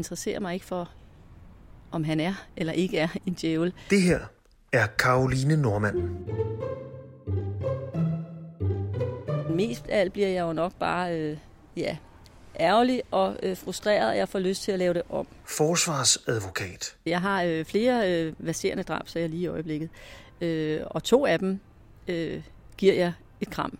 interesserer mig ikke for, om han er eller ikke er en djævel. Det her er Karoline Normand. Mest af alt bliver jeg jo nok bare øh, ja, ærgerlig og øh, frustreret, at jeg får lyst til at lave det om. Forsvarsadvokat. Jeg har øh, flere øh, verserende drabsager lige i øjeblikket, øh, og to af dem øh, giver jeg et kram.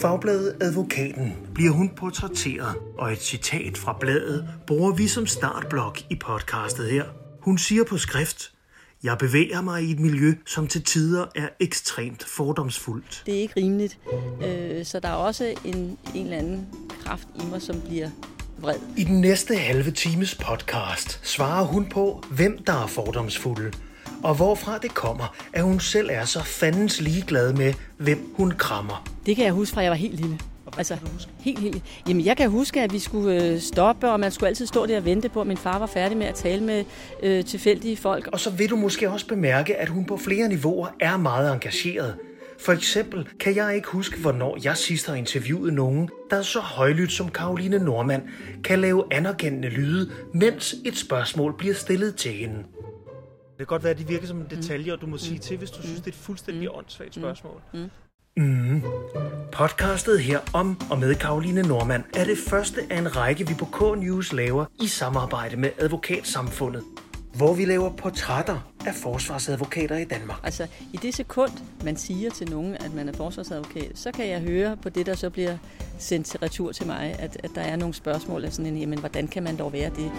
Fagbladet Advokaten bliver hun portrætteret, og et citat fra bladet bruger vi som startblok i podcastet her. Hun siger på skrift, jeg bevæger mig i et miljø, som til tider er ekstremt fordomsfuldt. Det er ikke rimeligt, øh, så der er også en, en eller anden kraft i mig, som bliver vred. I den næste halve times podcast svarer hun på, hvem der er fordomsfulde, og hvorfra det kommer, at hun selv er så fandens ligeglad med, hvem hun krammer. Det kan jeg huske fra, jeg var helt lille. Altså, helt, helt. Jamen, jeg kan huske, at vi skulle øh, stoppe, og man skulle altid stå der og vente på, at min far var færdig med at tale med øh, tilfældige folk. Og så vil du måske også bemærke, at hun på flere niveauer er meget engageret. For eksempel kan jeg ikke huske, hvornår jeg sidst har interviewet nogen, der er så højlydt som Karoline Normand kan lave anerkendende lyde, mens et spørgsmål bliver stillet til hende. Det kan godt være, at det virker som en detalje, og du må sige til, hvis du synes, det er et fuldstændig åndssvagt spørgsmål. Mm. Podcastet her om og med Karoline Normand er det første af en række, vi på K-News laver i samarbejde med Advokatsamfundet, hvor vi laver portrætter af forsvarsadvokater i Danmark. Altså, i det sekund, man siger til nogen, at man er forsvarsadvokat, så kan jeg høre på det, der så bliver sendt til retur til mig, at, at der er nogle spørgsmål af sådan en, jamen, hvordan kan man dog være det?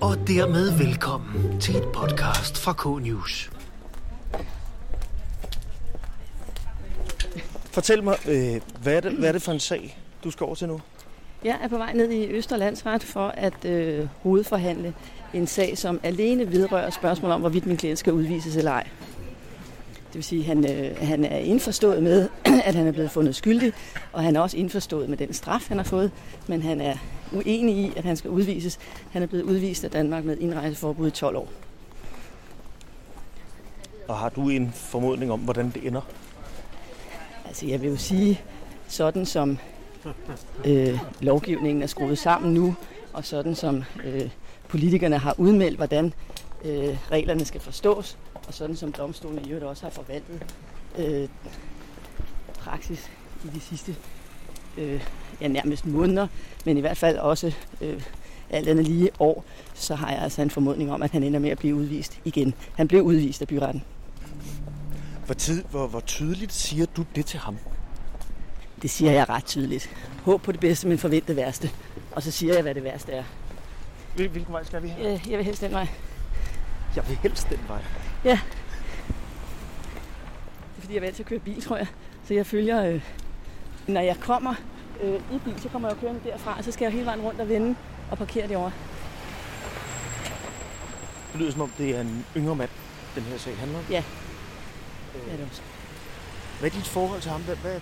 Og dermed velkommen til et podcast fra K-News. Fortæl mig, øh, hvad, er det, hvad er det for en sag, du skal over til nu? Jeg er på vej ned i Østerlandsret for at øh, hovedforhandle en sag, som alene vedrører spørgsmål om, hvorvidt min klient skal udvises eller ej. Det vil sige, at han, øh, han er indforstået med, at han er blevet fundet skyldig, og han er også indforstået med den straf, han har fået, men han er uenig i, at han skal udvises. Han er blevet udvist af Danmark med indrejseforbud i 12 år. Og har du en formodning om, hvordan det ender? Altså, jeg vil jo sige, sådan som øh, lovgivningen er skruet sammen nu, og sådan som øh, politikerne har udmeldt, hvordan øh, reglerne skal forstås, og sådan som domstolen i øvrigt også har forvaltet øh, praksis i de sidste øh, ja, nærmest måneder, men i hvert fald også øh, alt andet lige år, så har jeg altså en formodning om, at han ender med at blive udvist igen. Han blev udvist af byretten. Hvor, tid, hvor, hvor tydeligt siger du det til ham? Det siger jeg ret tydeligt. Håb på det bedste, men forvent det værste. Og så siger jeg, hvad det værste er. Hvil- Hvilken vej skal vi her? Øh, Jeg vil helst den vej. Jeg vil helst den vej. Ja. Det er fordi, jeg er vant til at køre bil, tror jeg. Så jeg følger, øh, når jeg kommer øh, i bil, så kommer jeg kørende derfra, og så skal jeg hele vejen rundt og vende og parkere derovre. Det lyder som om, det er en yngre mand, den her sag handler om. Ja. Det er det. Hvad er dit forhold til ham? Hvad, hvad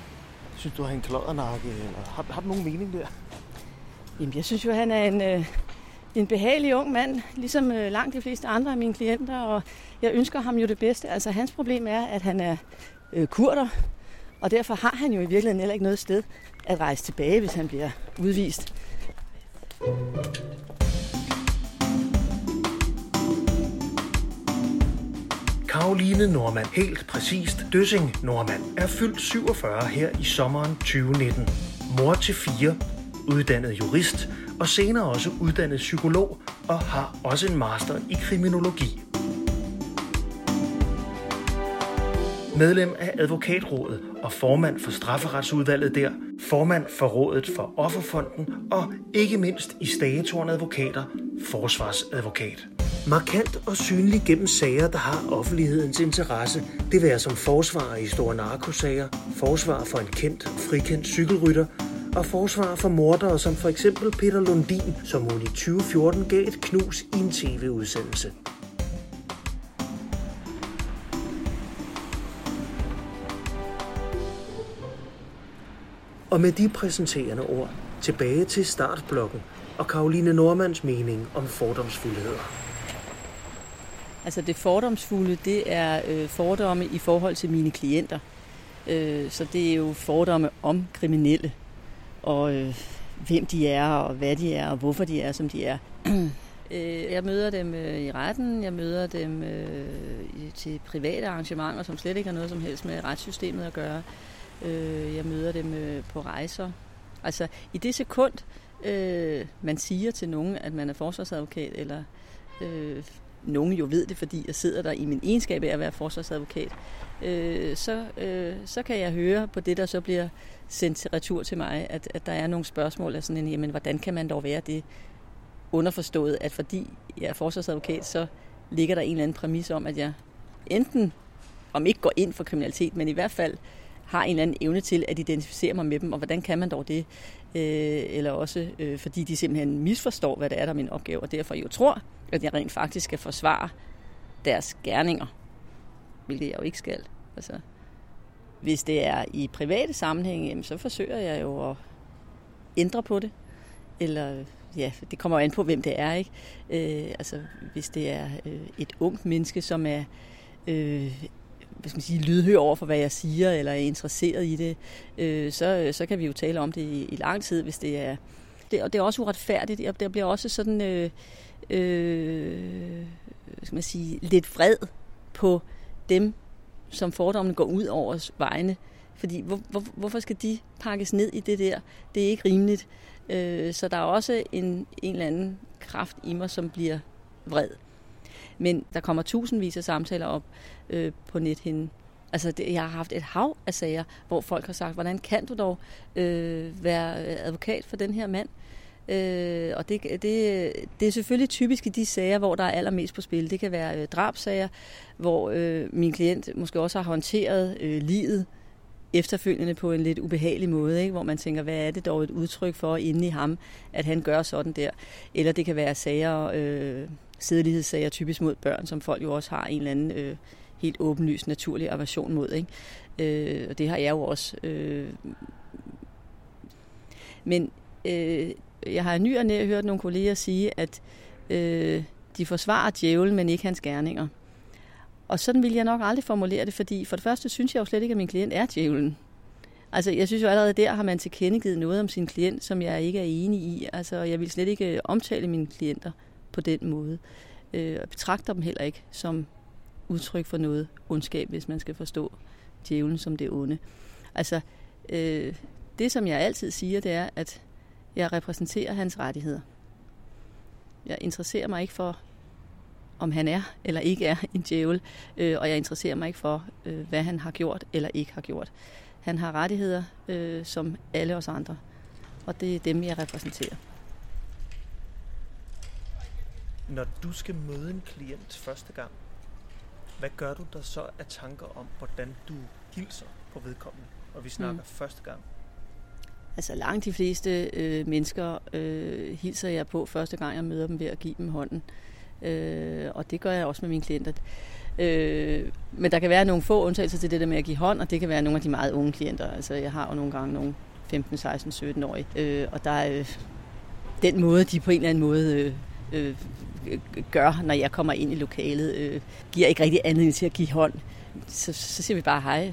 synes du, han er en kloddernakke? Eller har, har du nogen mening der? Jamen, jeg synes jo, han er en, øh, en behagelig ung mand, ligesom øh, langt de fleste andre af mine klienter, og jeg ønsker ham jo det bedste. Altså, hans problem er, at han er øh, kurder, og derfor har han jo i virkeligheden heller ikke noget sted at rejse tilbage, hvis han bliver udvist. Karoline Normand, helt præcist Døssing Normand, er fyldt 47 her i sommeren 2019. Mor til fire, uddannet jurist og senere også uddannet psykolog og har også en master i kriminologi. Medlem af advokatrådet og formand for strafferetsudvalget der, formand for rådet for Offerfonden og ikke mindst i Stagetårn Advokater, forsvarsadvokat. Markant og synlig gennem sager, der har offentlighedens interesse. Det vil være som forsvar i store narkosager, forsvar for en kendt, frikendt cykelrytter og forsvar for mordere som for eksempel Peter Lundin, som hun i 2014 gav et knus i en tv-udsendelse. Og med de præsenterende ord tilbage til startblokken og Karoline Normands mening om fordomsfuldheder. Altså det fordomsfulde, det er øh, fordomme i forhold til mine klienter. Øh, så det er jo fordomme om kriminelle. og øh, hvem de er, og hvad de er, og hvorfor de er, som de er. Øh, jeg møder dem øh, i retten, jeg møder dem øh, til private arrangementer, som slet ikke har noget som helst med retssystemet at gøre. Øh, jeg møder dem øh, på rejser. Altså i det sekund, øh, man siger til nogen, at man er forsvarsadvokat, eller øh, nogen jo ved det, fordi jeg sidder der i min egenskab af at være forsvarsadvokat, øh, så, øh, så kan jeg høre på det, der så bliver sendt til retur til mig, at, at der er nogle spørgsmål af sådan en, jamen hvordan kan man dog være det? Underforstået, at fordi jeg er forsvarsadvokat, så ligger der en eller anden præmis om, at jeg enten, om ikke går ind for kriminalitet, men i hvert fald har en eller anden evne til at identificere mig med dem, og hvordan kan man dog det? Øh, eller også øh, fordi de simpelthen misforstår, hvad det er, der er min opgave, og derfor jo tror, at jeg rent faktisk skal forsvare deres gerninger, hvilket jeg jo ikke skal. Altså, hvis det er i private sammenhænge, jamen, så forsøger jeg jo at ændre på det. Eller ja, det kommer jo an på, hvem det er. ikke. Øh, altså, hvis det er øh, et ungt menneske, som er øh, hvad skal man sige, lydhør over for, hvad jeg siger, eller er interesseret i det, øh, så, øh, så kan vi jo tale om det i, i lang tid, hvis det er... Det, og det er også uretfærdigt, og der bliver også sådan... Øh, øh, skal man sige, lidt vred på dem, som fordommene går ud over os vegne. Fordi hvor, hvor, hvorfor skal de pakkes ned i det der? Det er ikke rimeligt. Øh, så der er også en, en eller anden kraft i mig, som bliver vred. Men der kommer tusindvis af samtaler op øh, på nethinden. Altså, det, jeg har haft et hav af sager, hvor folk har sagt, hvordan kan du dog øh, være øh, advokat for den her mand? Øh, og det, det, det er selvfølgelig typisk i de sager, hvor der er allermest på spil. Det kan være øh, drabsager, hvor øh, min klient måske også har håndteret øh, livet efterfølgende på en lidt ubehagelig måde, ikke? hvor man tænker, hvad er det dog et udtryk for inde i ham, at han gør sådan der. Eller det kan være sager, øh, sædelighedssager typisk mod børn, som folk jo også har en eller anden øh, helt åbenlyst naturlig aversion mod. Ikke? Øh, og det har jeg jo også. Øh. Men øh, jeg har ny og nær hørt nogle kolleger sige, at øh, de forsvarer djævlen, men ikke hans gerninger. Og sådan vil jeg nok aldrig formulere det, fordi for det første synes jeg jo slet ikke, at min klient er djævlen. Altså, jeg synes jo allerede der har man tilkendegivet noget om sin klient, som jeg ikke er enig i. Altså, jeg vil slet ikke omtale mine klienter på den måde. Øh, og betragter dem heller ikke som udtryk for noget ondskab, hvis man skal forstå djævlen som det onde. Altså, øh, det som jeg altid siger, det er, at jeg repræsenterer hans rettigheder. Jeg interesserer mig ikke for, om han er eller ikke er en djævel, øh, og jeg interesserer mig ikke for, øh, hvad han har gjort eller ikke har gjort. Han har rettigheder øh, som alle os andre, og det er dem, jeg repræsenterer. Når du skal møde en klient første gang, hvad gør du der så af tanker om, hvordan du hilser på vedkommende? Og vi snakker mm. første gang. Altså langt de fleste øh, mennesker øh, hilser jeg på første gang, jeg møder dem ved at give dem hånden. Øh, og det gør jeg også med mine klienter. Øh, men der kan være nogle få undtagelser til det der med at give hånd, og det kan være nogle af de meget unge klienter. Altså jeg har jo nogle gange nogle 15, 16, 17 årige. Øh, og der er øh, den måde, de på en eller anden måde øh, øh, gør, når jeg kommer ind i lokalet, øh, giver ikke rigtig anledning til at give hånd. Så, så siger vi bare hej,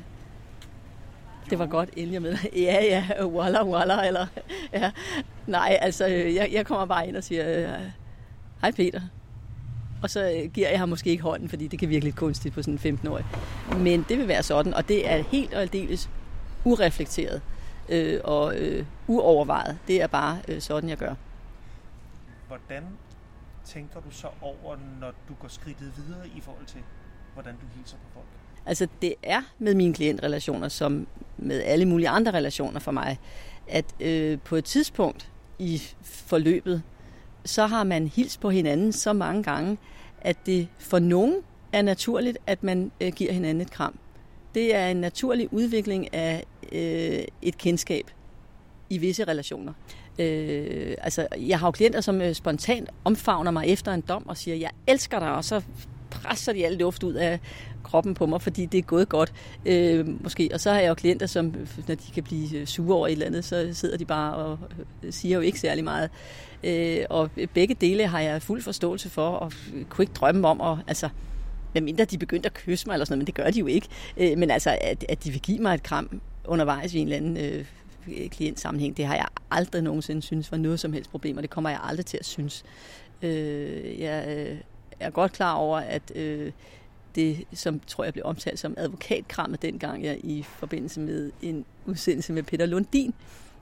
det var godt, inden jeg med. Ja, ja, walla, walla, eller... Ja. Nej, altså, jeg, jeg kommer bare ind og siger, øh, hej Peter. Og så øh, giver jeg ham måske ikke hånden, fordi det kan virke lidt kunstigt på sådan en 15-årig. Men det vil være sådan, og det er helt og aldeles ureflekteret øh, og øh, uovervejet. Det er bare øh, sådan, jeg gør. Hvordan tænker du så over, når du går skridtet videre i forhold til, hvordan du hilser på folk? Altså det er med mine klientrelationer, som med alle mulige andre relationer for mig, at øh, på et tidspunkt i forløbet, så har man hils på hinanden så mange gange, at det for nogen er naturligt, at man øh, giver hinanden et kram. Det er en naturlig udvikling af øh, et kendskab i visse relationer. Øh, altså, jeg har jo klienter, som øh, spontant omfavner mig efter en dom og siger, jeg elsker dig, og så presser de al luft ud af kroppen på mig, fordi det er gået godt, øh, måske. Og så har jeg jo klienter, som, øh, når de kan blive øh, sure over et eller andet, så sidder de bare og øh, siger jo ikke særlig meget. Øh, og begge dele har jeg fuld forståelse for, og kunne ikke drømme om at, altså, medmindre de begyndte at kysse mig eller sådan noget, men det gør de jo ikke. Øh, men altså, at, at de vil give mig et kram undervejs i en eller anden øh, klientsammenhæng. Det har jeg aldrig nogensinde synes var noget som helst problem, og det kommer jeg aldrig til at synes. Øh, jeg øh, er godt klar over, at øh, det, som tror jeg blev omtalt som advokatkrammet dengang, jeg i forbindelse med en udsendelse med Peter Lundin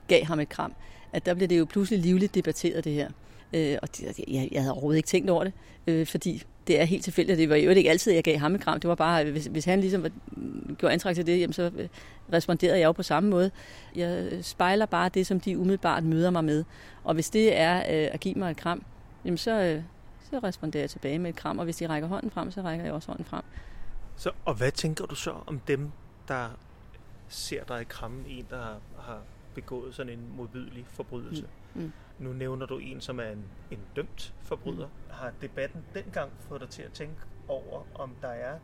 gav ham et kram, at der blev det jo pludselig livligt debatteret det her. Øh, og det, jeg, jeg havde overhovedet ikke tænkt over det, øh, fordi det er helt tilfældigt. Det var jo ikke altid, jeg gav ham et kram. Det var bare, hvis, hvis han ligesom var, gjorde antræk til det, jamen, så øh, responderede jeg jo på samme måde. Jeg øh, spejler bare det, som de umiddelbart møder mig med. Og hvis det er øh, at give mig et kram, jamen så, øh, så responderer jeg tilbage med et kram. Og hvis de rækker hånden frem, så rækker jeg også hånden frem. Så, og hvad tænker du så om dem, der ser dig kramme en, der har, har begået sådan en modbydelig forbrydelse? Mm. Mm. Nu nævner du en, som er en, en dømt forbryder. Mm. Har debatten dengang fået dig til at tænke over, om der er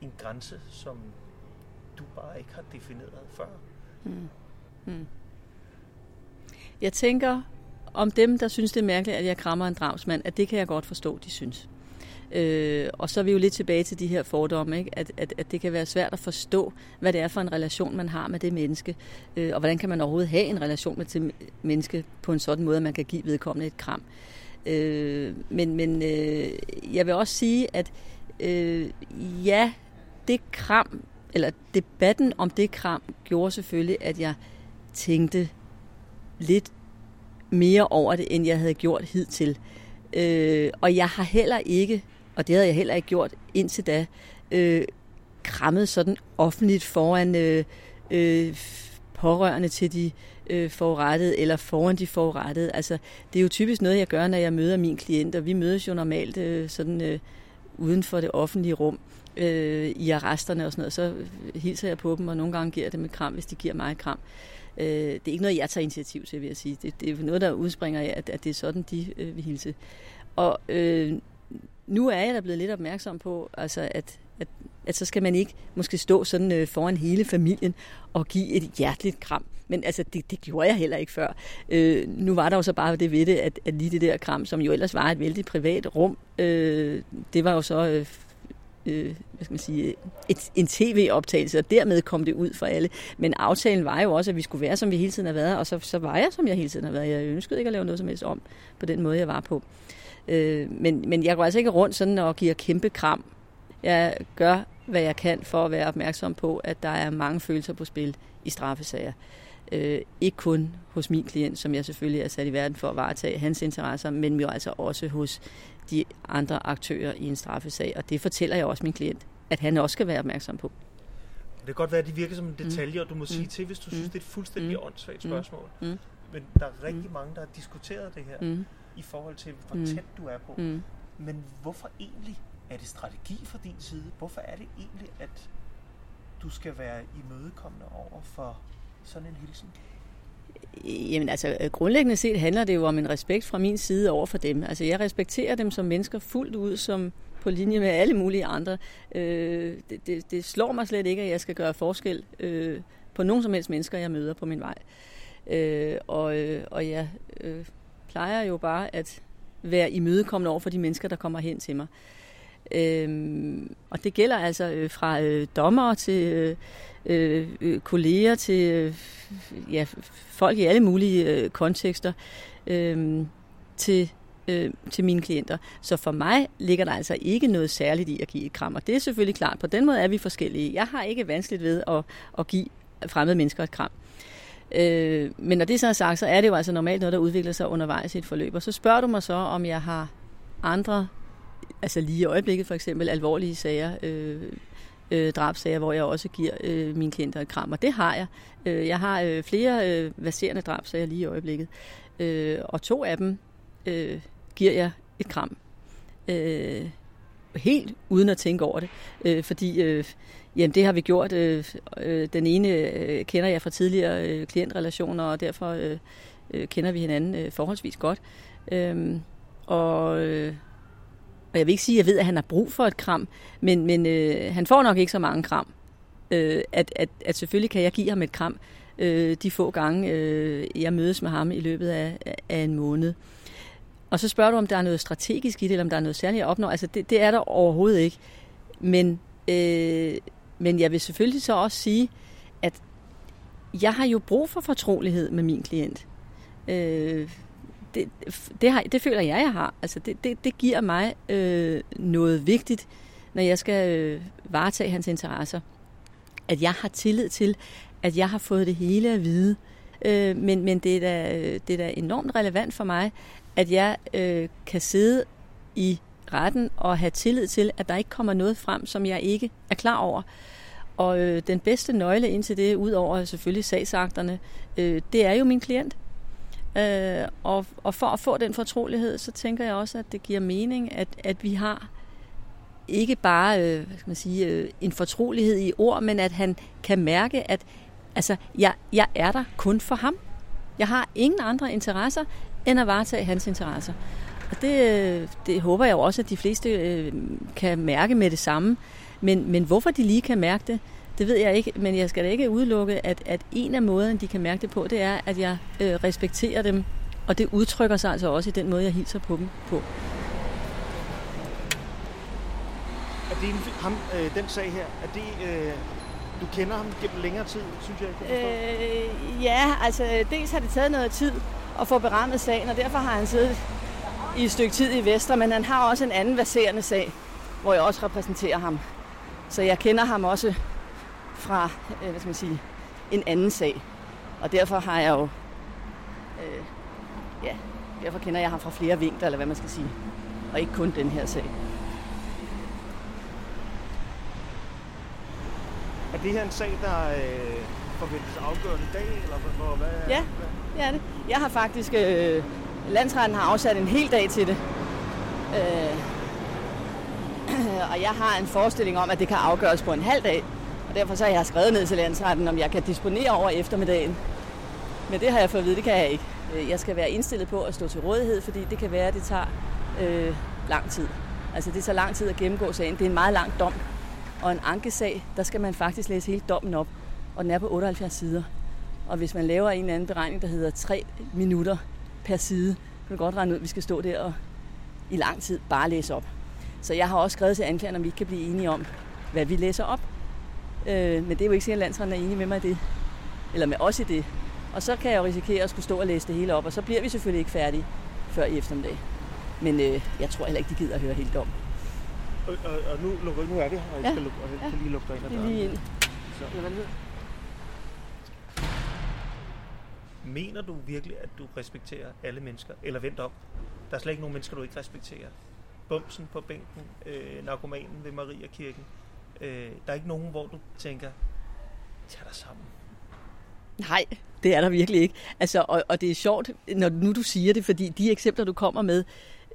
en grænse, som du bare ikke har defineret før? Mm. Mm. Jeg tænker om dem, der synes, det er mærkeligt, at jeg krammer en drabsmand, at det kan jeg godt forstå, de synes. Øh, og så er vi jo lidt tilbage til de her fordomme, ikke? At, at, at det kan være svært at forstå, hvad det er for en relation, man har med det menneske, øh, og hvordan kan man overhovedet have en relation med det menneske på en sådan måde, at man kan give vedkommende et kram. Øh, men men øh, jeg vil også sige, at øh, ja, det kram, eller debatten om det kram, gjorde selvfølgelig, at jeg tænkte lidt mere over det, end jeg havde gjort hidtil. Øh, og jeg har heller ikke og det havde jeg heller ikke gjort indtil da, øh, krammet sådan offentligt foran øh, øh, pårørende til de øh, forurettede, eller foran de forurettede. Altså, det er jo typisk noget, jeg gør, når jeg møder mine klienter. Vi mødes jo normalt øh, sådan øh, uden for det offentlige rum øh, i arresterne og sådan noget. Så hilser jeg på dem, og nogle gange giver jeg dem et kram, hvis de giver mig et kram. Øh, det er ikke noget, jeg tager initiativ til, vil jeg sige. Det, det er noget, der udspringer af, at, at det er sådan, de øh, vil hilse. Og øh, nu er jeg da blevet lidt opmærksom på, altså at, at, at så skal man ikke måske stå sådan øh, foran hele familien og give et hjerteligt kram. Men altså, det, det gjorde jeg heller ikke før. Øh, nu var der jo så bare det ved det, at, at lige det der kram, som jo ellers var et vældig privat rum, øh, det var jo så... Øh, øh, hvad skal man sige, et, en tv-optagelse, og dermed kom det ud for alle. Men aftalen var jo også, at vi skulle være, som vi hele tiden har været, og så, så var jeg, som jeg hele tiden har været. Jeg ønskede ikke at lave noget som helst om på den måde, jeg var på. Øh, men, men jeg går altså ikke rundt sådan og giver kæmpe kram. Jeg gør, hvad jeg kan for at være opmærksom på, at der er mange følelser på spil i straffesager. Øh, ikke kun hos min klient, som jeg selvfølgelig er sat i verden for at varetage hans interesser, men jo altså også hos de andre aktører i en straffesag. Og det fortæller jeg også min klient, at han også skal være opmærksom på. Det kan godt være, at det virker som en detalje, og du må mm. sige til, hvis du mm. synes, det er et fuldstændig mm. åndssvagt spørgsmål. Mm. Men der er rigtig mange, der har diskuteret det her. Mm i forhold til, hvor mm. tæt du er på. Mm. Men hvorfor egentlig? Er det strategi fra din side? Hvorfor er det egentlig, at du skal være imødekommende over for sådan en hilsen? Jamen altså, grundlæggende set handler det jo om en respekt fra min side over for dem. Altså, jeg respekterer dem som mennesker fuldt ud, som på linje med alle mulige andre. Øh, det, det, det slår mig slet ikke, at jeg skal gøre forskel øh, på nogen som helst mennesker, jeg møder på min vej. Øh, og, øh, og jeg øh, plejer jo bare at være imødekommende over for de mennesker, der kommer hen til mig. Øhm, og det gælder altså øh, fra øh, dommer til øh, øh, øh, kolleger til øh, ja, folk i alle mulige øh, kontekster øh, til, øh, til mine klienter. Så for mig ligger der altså ikke noget særligt i at give et kram. Og det er selvfølgelig klart, på den måde er vi forskellige. Jeg har ikke vanskeligt ved at, at give fremmede mennesker et kram. Øh, men når det så er sagt, så er det jo altså normalt noget, der udvikler sig undervejs i et forløb. Og så spørger du mig så, om jeg har andre, altså lige i øjeblikket for eksempel, alvorlige sager, øh, øh, drabsager, hvor jeg også giver øh, mine klienter et kram. Og det har jeg. Øh, jeg har øh, flere øh, baserende drabsager lige i øjeblikket. Øh, og to af dem øh, giver jeg et kram. Øh, helt uden at tænke over det. Øh, fordi øh, jamen, det har vi gjort. Øh, øh, den ene øh, kender jeg fra tidligere øh, klientrelationer, og derfor øh, øh, kender vi hinanden øh, forholdsvis godt. Øh, og, øh, og jeg vil ikke sige, at jeg ved, at han har brug for et kram, men, men øh, han får nok ikke så mange kram. Øh, at, at, at selvfølgelig kan jeg give ham et kram øh, de få gange, øh, jeg mødes med ham i løbet af, af en måned. Og så spørger du, om der er noget strategisk i det, eller om der er noget særligt at opnå. Altså, det, det er der overhovedet ikke. Men, øh, men jeg vil selvfølgelig så også sige, at jeg har jo brug for fortrolighed med min klient. Øh, det, det, har, det føler jeg, jeg har. Altså det, det, det giver mig øh, noget vigtigt, når jeg skal øh, varetage hans interesser. At jeg har tillid til, at jeg har fået det hele at vide. Øh, men men det, er da, øh, det er da enormt relevant for mig, at jeg øh, kan sidde i retten og have tillid til, at der ikke kommer noget frem, som jeg ikke er klar over. Og øh, den bedste nøgle ind til det, udover selvfølgelig sagsakterne, øh, det er jo min klient. Øh, og, og for at få den fortrolighed, så tænker jeg også, at det giver mening, at, at vi har ikke bare øh, hvad skal man sige, øh, en fortrolighed i ord, men at han kan mærke, at altså, jeg, jeg er der kun for ham. Jeg har ingen andre interesser, end at varetage hans interesser. Og det, øh, det håber jeg jo også, at de fleste øh, kan mærke med det samme. Men, men hvorfor de lige kan mærke det, det ved jeg ikke, men jeg skal da ikke udelukke, at, at en af måderne, de kan mærke det på, det er, at jeg øh, respekterer dem, og det udtrykker sig altså også i den måde, jeg hilser på dem på. Er det en, ham, øh, den sag her, er det, øh, du kender ham gennem længere tid, synes jeg, jeg kunne forstå? Øh, ja, altså dels har det taget noget tid at få berammet sagen, og derfor har han siddet i et stykke tid i Vester, men han har også en anden baserende sag, hvor jeg også repræsenterer ham. Så jeg kender ham også fra øh, hvad skal man sige, en anden sag. Og derfor har jeg jo, øh, ja, derfor kender jeg ham fra flere vinkler, eller hvad man skal sige. Og ikke kun den her sag. Er det her en sag, der øh, forventes afgjort i dag, eller hvor, hvad? Ja, det er det. Jeg har faktisk, øh, landsretten har afsat en hel dag til det. Øh, og jeg har en forestilling om, at det kan afgøres på en halv dag. Og derfor så har jeg skrevet ned til landsretten, om jeg kan disponere over eftermiddagen. Men det har jeg fået at vide, det kan jeg ikke. Øh, jeg skal være indstillet på at stå til rådighed, fordi det kan være, at det tager øh, lang tid. Altså det tager lang tid at gennemgå sagen. Det er en meget lang dom. Og en ankesag, der skal man faktisk læse hele dommen op. Og den er på 78 sider. Og hvis man laver en eller anden beregning, der hedder 3 minutter per side, kan du godt regne ud, at vi skal stå der og i lang tid bare læse op. Så jeg har også skrevet til anklageren, om vi ikke kan blive enige om, hvad vi læser op. Øh, men det er jo ikke sikkert, at landsretten er enige med mig i det. Eller med os i det. Og så kan jeg jo risikere at skulle stå og læse det hele op, og så bliver vi selvfølgelig ikke færdige før i eftermiddag. Men øh, jeg tror heller ikke, de gider at høre helt om. Og, og, og nu, nu er det her, og jeg Ja. skal, lukke, og jeg Ja. skal lige lukke dig ind ad Det er døren. lige ind. Så. Eller hvad det hedder. Mener du virkelig, at du respekterer alle mennesker? Eller vent om. Der er slet ikke nogen mennesker, du ikke respekterer. Bumsen på bænken, øh, narkomanen ved Mariakirken. Øh, der er ikke nogen, hvor du tænker, tag dig sammen. Nej, det er der virkelig ikke. Altså, og, og det er sjovt, når nu du siger det, fordi de eksempler, du kommer med,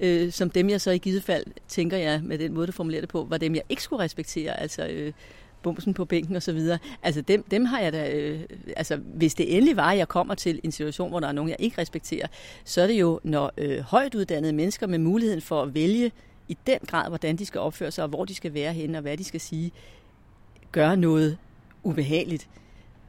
øh, som dem jeg så i givet fald, tænker jeg med den måde, du formulerer det på, var dem, jeg ikke skulle respektere. Altså øh, bumsen på bænken og så videre. Altså dem, dem har jeg da... Øh, altså hvis det endelig var, at jeg kommer til en situation, hvor der er nogen, jeg ikke respekterer, så er det jo, når øh, højt uddannede mennesker med muligheden for at vælge i den grad, hvordan de skal opføre sig, og hvor de skal være henne, og hvad de skal sige, gør noget ubehageligt.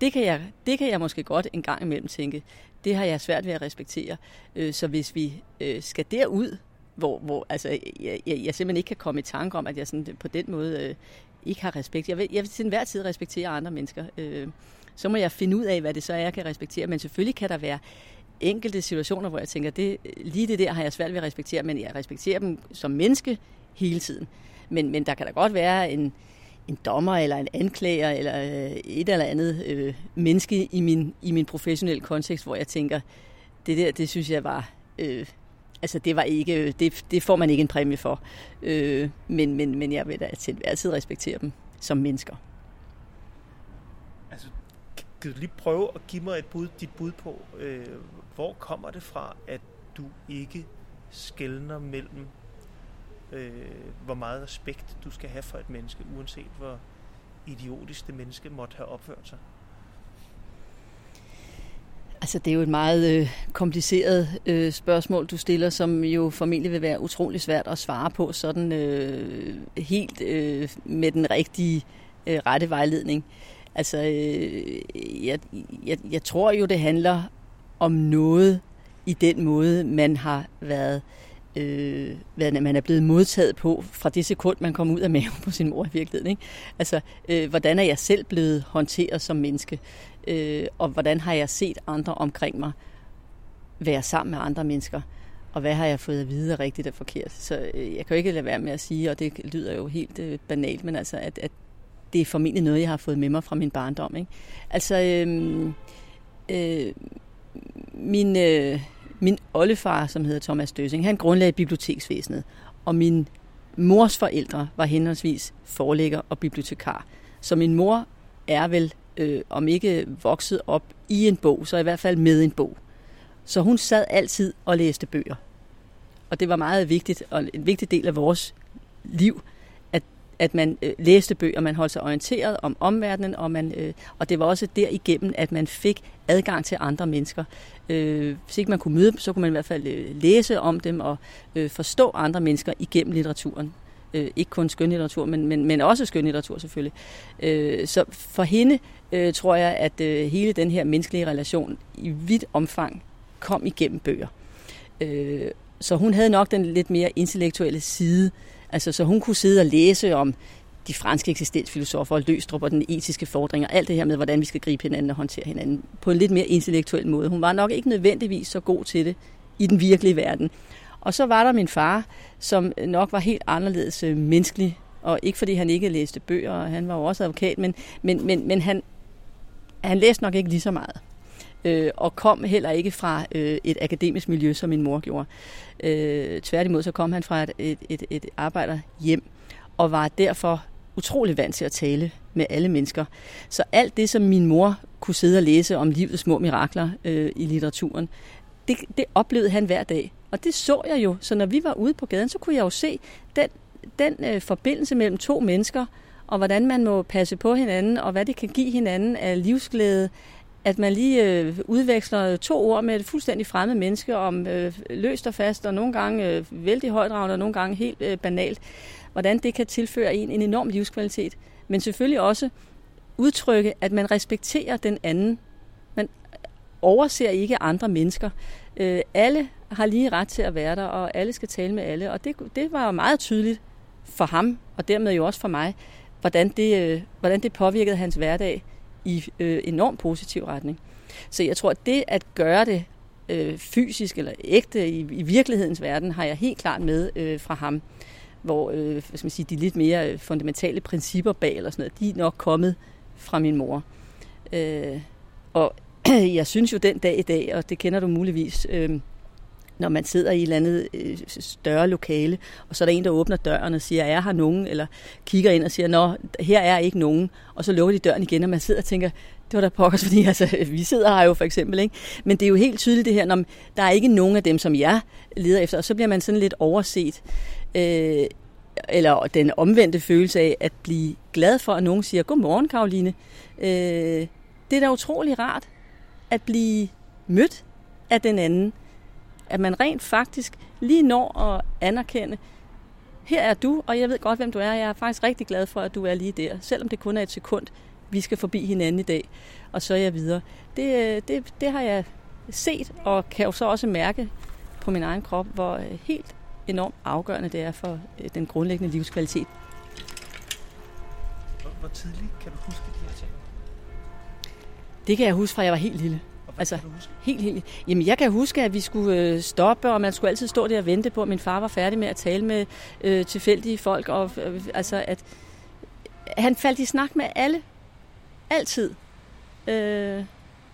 Det kan, jeg, det kan jeg måske godt en gang imellem tænke. Det har jeg svært ved at respektere. Øh, Så hvis vi øh, skal derud, hvor, hvor altså, jeg, jeg, jeg simpelthen ikke kan komme i tanke om, at jeg sådan, på den måde øh, ikke har respekt. Jeg vil, jeg vil til enhver tid respektere andre mennesker. Øh, Så må jeg finde ud af, hvad det så er, jeg kan respektere. Men selvfølgelig kan der være enkelte situationer, hvor jeg tænker, det, lige det der har jeg svært ved at respektere, men jeg respekterer dem som menneske hele tiden. Men, men der kan da godt være en, en dommer eller en anklager eller øh, et eller andet øh, menneske i min, i min professionelle kontekst, hvor jeg tænker, det der, det synes jeg var, øh, altså det var ikke, det, det får man ikke en præmie for. Øh, men, men, men jeg vil da til altid respektere dem som mennesker. Altså, kan du lige prøve at give mig et bud, dit bud på, øh, hvor kommer det fra, at du ikke skældner mellem, øh, hvor meget respekt du skal have for et menneske, uanset hvor idiotisk det menneske måtte have opført sig? Altså, det er jo et meget øh, kompliceret øh, spørgsmål, du stiller, som jo formentlig vil være utrolig svært at svare på sådan øh, helt øh, med den rigtige øh, rette vejledning. Altså, øh, jeg, jeg, jeg tror jo, det handler om noget i den måde, man har været, øh, hvad man er blevet modtaget på fra det sekund, man kom ud af maven på sin mor i virkeligheden. Ikke? Altså, øh, hvordan er jeg selv blevet håndteret som menneske? Øh, og hvordan har jeg set andre omkring mig være sammen med andre mennesker, og hvad har jeg fået at vide rigtigt og forkert. Så øh, jeg kan jo ikke lade være med at sige, og det lyder jo helt øh, banalt, men altså, at, at det er formentlig noget, jeg har fået med mig fra min barndom. Ikke? Altså, øh, øh, min, øh, min oldefar, som hedder Thomas Døsing, han grundlagde biblioteksvæsenet, og min mors forældre var henholdsvis forlægger og bibliotekar. Så min mor er vel, øh, om ikke vokset op i en bog, så i hvert fald med en bog. Så hun sad altid og læste bøger. Og det var meget vigtigt, og en vigtig del af vores liv, at, at man øh, læste bøger, man holdt sig orienteret om omverdenen, og, man, øh, og det var også derigennem, at man fik adgang til andre mennesker. Øh, hvis ikke man kunne møde dem, så kunne man i hvert fald øh, læse om dem og øh, forstå andre mennesker igennem litteraturen. Øh, ikke kun skønlitteratur, men, men, men også skønlitteratur selvfølgelig. Øh, så for hende øh, tror jeg, at øh, hele den her menneskelige relation i vidt omfang kom igennem bøger. Øh, så hun havde nok den lidt mere intellektuelle side. Altså, så hun kunne sidde og læse om de franske eksistensfilosofer og Løstrup og den etiske fordring og alt det her med, hvordan vi skal gribe hinanden og håndtere hinanden på en lidt mere intellektuel måde. Hun var nok ikke nødvendigvis så god til det i den virkelige verden. Og så var der min far, som nok var helt anderledes øh, menneskelig, og ikke fordi han ikke læste bøger, og han var jo også advokat, men, men, men, men han, han læste nok ikke lige så meget. Øh, og kom heller ikke fra øh, et akademisk miljø, som min mor gjorde. Øh, tværtimod så kom han fra et, et, et, et arbejderhjem, og var derfor utrolig vant til at tale med alle mennesker. Så alt det, som min mor kunne sidde og læse om livets små mirakler øh, i litteraturen, det, det oplevede han hver dag. Og det så jeg jo. Så når vi var ude på gaden, så kunne jeg jo se den, den øh, forbindelse mellem to mennesker, og hvordan man må passe på hinanden, og hvad det kan give hinanden af livsglæde, at man lige øh, udveksler to ord med et fuldstændig fremmed menneske om øh, løst og fast, og nogle gange øh, vældig højdragende, og nogle gange helt øh, banalt hvordan det kan tilføre en en enorm livskvalitet. Men selvfølgelig også udtrykke, at man respekterer den anden. Man overser ikke andre mennesker. Øh, alle har lige ret til at være der, og alle skal tale med alle. Og det, det var meget tydeligt for ham, og dermed jo også for mig, hvordan det, øh, hvordan det påvirkede hans hverdag i øh, enormt positiv retning. Så jeg tror, at det at gøre det øh, fysisk eller ægte i, i virkelighedens verden, har jeg helt klart med øh, fra ham hvor øh, hvad skal man sige, de lidt mere øh, fundamentale principper bag eller sådan noget, de er nok kommet fra min mor. Øh, og jeg synes jo den dag i dag, og det kender du muligvis, øh, når man sidder i et eller andet øh, større lokale, og så er der en, der åbner døren og siger, er her nogen? Eller kigger ind og siger, nå, her er ikke nogen. Og så lukker de døren igen, og man sidder og tænker, det var da pokkers, fordi altså, vi sidder her jo for eksempel. Ikke? Men det er jo helt tydeligt det her, når der er ikke nogen af dem, som jeg leder efter, og så bliver man sådan lidt overset øh, eller den omvendte følelse af at blive glad for, at nogen siger, godmorgen Karoline. Øh, det er da utrolig rart at blive mødt af den anden. At man rent faktisk lige når at anerkende, her er du, og jeg ved godt, hvem du er. Jeg er faktisk rigtig glad for, at du er lige der, selvom det kun er et sekund. Vi skal forbi hinanden i dag, og så er jeg videre. Det, øh, det, det har jeg set, og kan jo så også mærke på min egen krop, hvor helt enormt afgørende det er for øh, den grundlæggende livskvalitet. Hvor, hvor tidligt kan du huske de her ting? Det kan jeg huske fra, jeg var helt lille. Altså, helt, helt. Jamen, jeg kan huske, at vi skulle øh, stoppe, og man skulle altid stå der og vente på, at min far var færdig med at tale med øh, tilfældige folk. Og, øh, altså, at han faldt i snak med alle. Altid. Øh,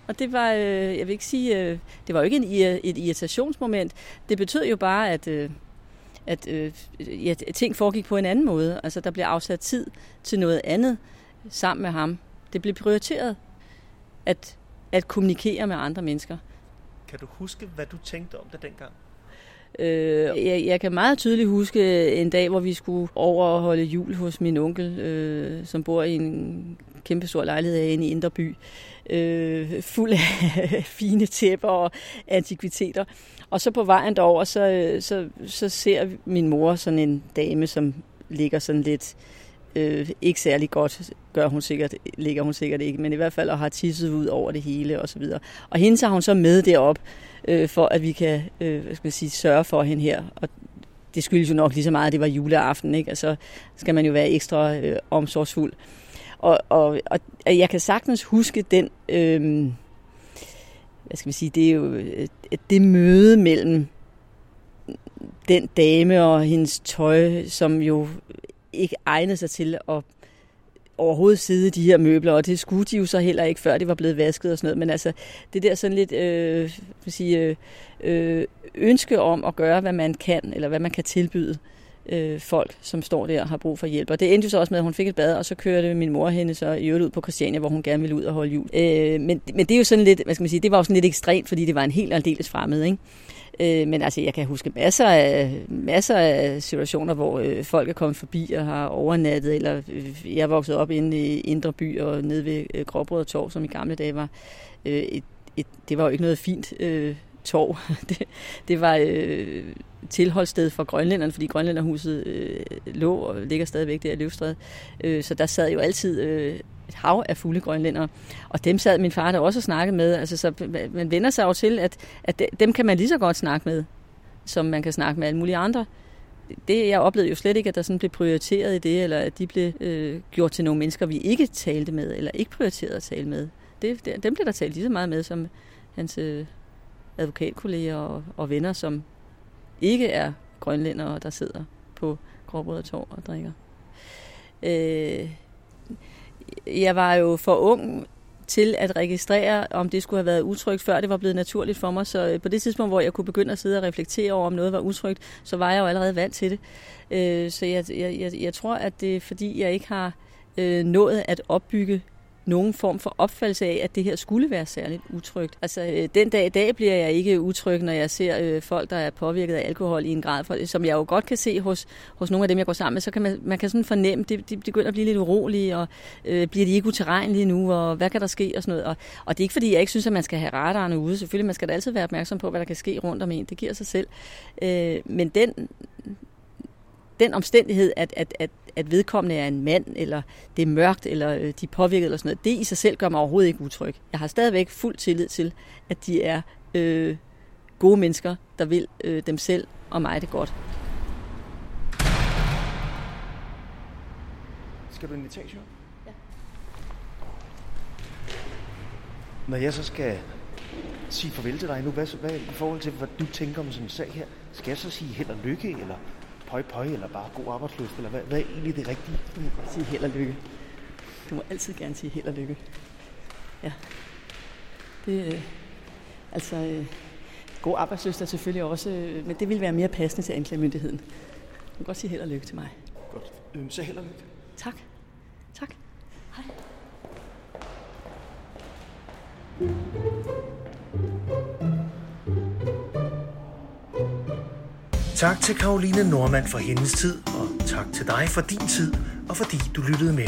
og det var, øh, jeg vil ikke sige, øh, det var jo ikke en, et irritationsmoment. Det betød jo bare, at, øh, at øh, ja, ting foregik på en anden måde. Altså, der blev afsat tid til noget andet sammen med ham. Det blev prioriteret at, at kommunikere med andre mennesker. Kan du huske, hvad du tænkte om det dengang? Øh, jeg, jeg kan meget tydeligt huske en dag, hvor vi skulle overholde jul hos min onkel, øh, som bor i en kæmpe stor lejlighed inde i Indre By, øh, fuld af fine tæpper og antikviteter. Og så på vejen derover, så, så, så ser min mor sådan en dame, som ligger sådan lidt øh, Øh, ikke særlig godt, gør hun sikkert, ligger hun sikkert ikke, men i hvert fald og har tisset ud over det hele og så videre. Og hende tager hun så med derop, øh, for at vi kan øh, hvad skal man sige, sørge for hende her. Og det skyldes jo nok lige så meget, at det var juleaften, ikke? Altså skal man jo være ekstra øh, omsorgsfuld. og, og, og jeg kan sagtens huske den, øh, hvad skal man sige, det er jo øh, det møde mellem den dame og hendes tøj, som jo ikke egnet sig til at overhovedet sidde de her møbler, og det skulle de jo så heller ikke, før det var blevet vasket og sådan noget. Men altså, det der sådan lidt øh, sige, øh, øh, ønske om at gøre, hvad man kan, eller hvad man kan tilbyde øh, folk, som står der og har brug for hjælp. Og det endte jo så også med, at hun fik et bad, og så kørte min mor hende så i øvrigt ud på Christiania, hvor hun gerne ville ud og holde jul. Øh, men, men det er jo sådan lidt, hvad skal man sige, det var jo sådan lidt ekstremt, fordi det var en helt aldeles fremmed, ikke? Øh, men altså, jeg kan huske masser af, masser af situationer, hvor øh, folk er kommet forbi og har overnattet, eller øh, jeg er vokset op inde i Indre By og nede ved øh, Gråbrød og Torv, som i gamle dage var øh, et, et, det var jo ikke noget fint øh, torv. det, det var øh, tilholdssted for grønlænderne, fordi grønlænderhuset øh, lå og ligger stadigvæk der i Løvstræde. Øh, så der sad jo altid øh, et hav af fulde grønlændere. Og dem sad min far der også og snakkede med. Altså, så man vender sig jo til, at, at dem kan man lige så godt snakke med, som man kan snakke med alle mulige andre. Det, jeg oplevede jo slet ikke, at der sådan blev prioriteret i det, eller at de blev øh, gjort til nogle mennesker, vi ikke talte med, eller ikke prioriterede at tale med. Det, det, dem blev der talt lige så meget med, som hans øh, advokatkolleger og, og venner, som ikke er grønlændere, der sidder på Gråbrød og Torv og drikker. Øh, jeg var jo for ung til at registrere, om det skulle have været utrygt, før det var blevet naturligt for mig. Så øh, på det tidspunkt, hvor jeg kunne begynde at sidde og reflektere over, om noget var utrygt, så var jeg jo allerede vant til det. Øh, så jeg, jeg, jeg, tror, at det er fordi, jeg ikke har øh, nået at opbygge nogen form for opfattelse af, at det her skulle være særligt utrygt. Altså, øh, den dag i dag bliver jeg ikke utryg, når jeg ser øh, folk, der er påvirket af alkohol i en grad, for, som jeg jo godt kan se hos, hos nogle af dem, jeg går sammen med, så kan man, man kan sådan fornemme, at de, de begynder at blive lidt urolige, og øh, bliver de ikke uterrenlige nu, og hvad kan der ske, og sådan noget. Og, og det er ikke, fordi jeg ikke synes, at man skal have radarerne ude. Selvfølgelig, man skal da altid være opmærksom på, hvad der kan ske rundt om en. Det giver sig selv. Øh, men den, den omstændighed, at, at, at, at vedkommende er en mand, eller det er mørkt, eller øh, de er påvirket, eller sådan noget, det i sig selv gør mig overhovedet ikke utryg. Jeg har stadigvæk fuld tillid til, at de er øh, gode mennesker, der vil øh, dem selv og mig det godt. Skal du en etage? Ja. Når jeg så skal sige farvel til dig nu, hvad, hvad i forhold til, hvad du tænker om sådan en sag her, skal jeg så sige held og lykke, eller pøj pøj, eller bare god arbejdsløst, eller hvad, hvad er egentlig det rigtige? Du må godt sige held og lykke. Du må altid gerne sige held og lykke. Ja. Det, øh, altså, øh, god arbejdsløst er selvfølgelig også, øh, men det vil være mere passende til anklagemyndigheden. Du kan godt sige held og lykke til mig. Godt. Øhm, så held og lykke. Tak. Tak. Hej. Tak til Karoline Normand for hendes tid, og tak til dig for din tid, og fordi du lyttede med.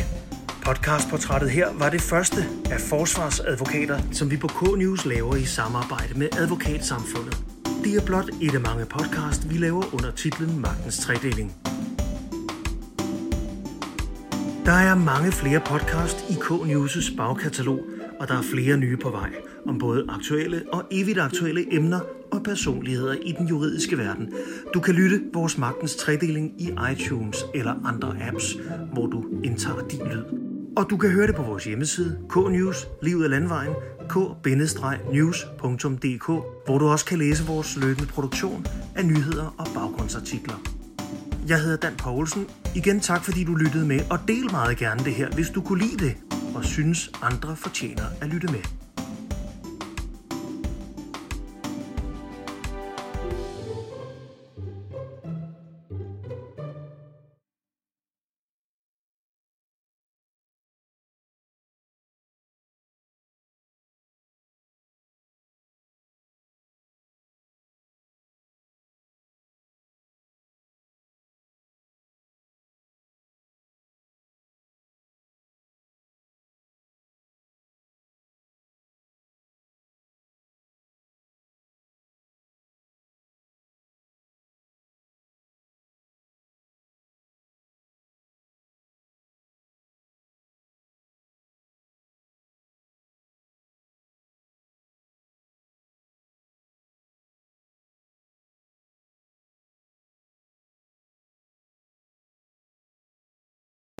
Podcastportrættet her var det første af forsvarsadvokater, som vi på K-News laver i samarbejde med Advokatsamfundet. Det er blot et af mange podcast, vi laver under titlen Magtens Tredeling. Der er mange flere podcast i K-News' bagkatalog, og der er flere nye på vej om både aktuelle og evigt aktuelle emner og personligheder i den juridiske verden. Du kan lytte vores magtens tredeling i iTunes eller andre apps, hvor du indtager din lyd. Og du kan høre det på vores hjemmeside, K-News, Livet af Landvejen, k-news.dk, hvor du også kan læse vores løbende produktion af nyheder og baggrundsartikler. Jeg hedder Dan Poulsen. Igen tak, fordi du lyttede med, og del meget gerne det her, hvis du kunne lide det, og synes andre fortjener at lytte med.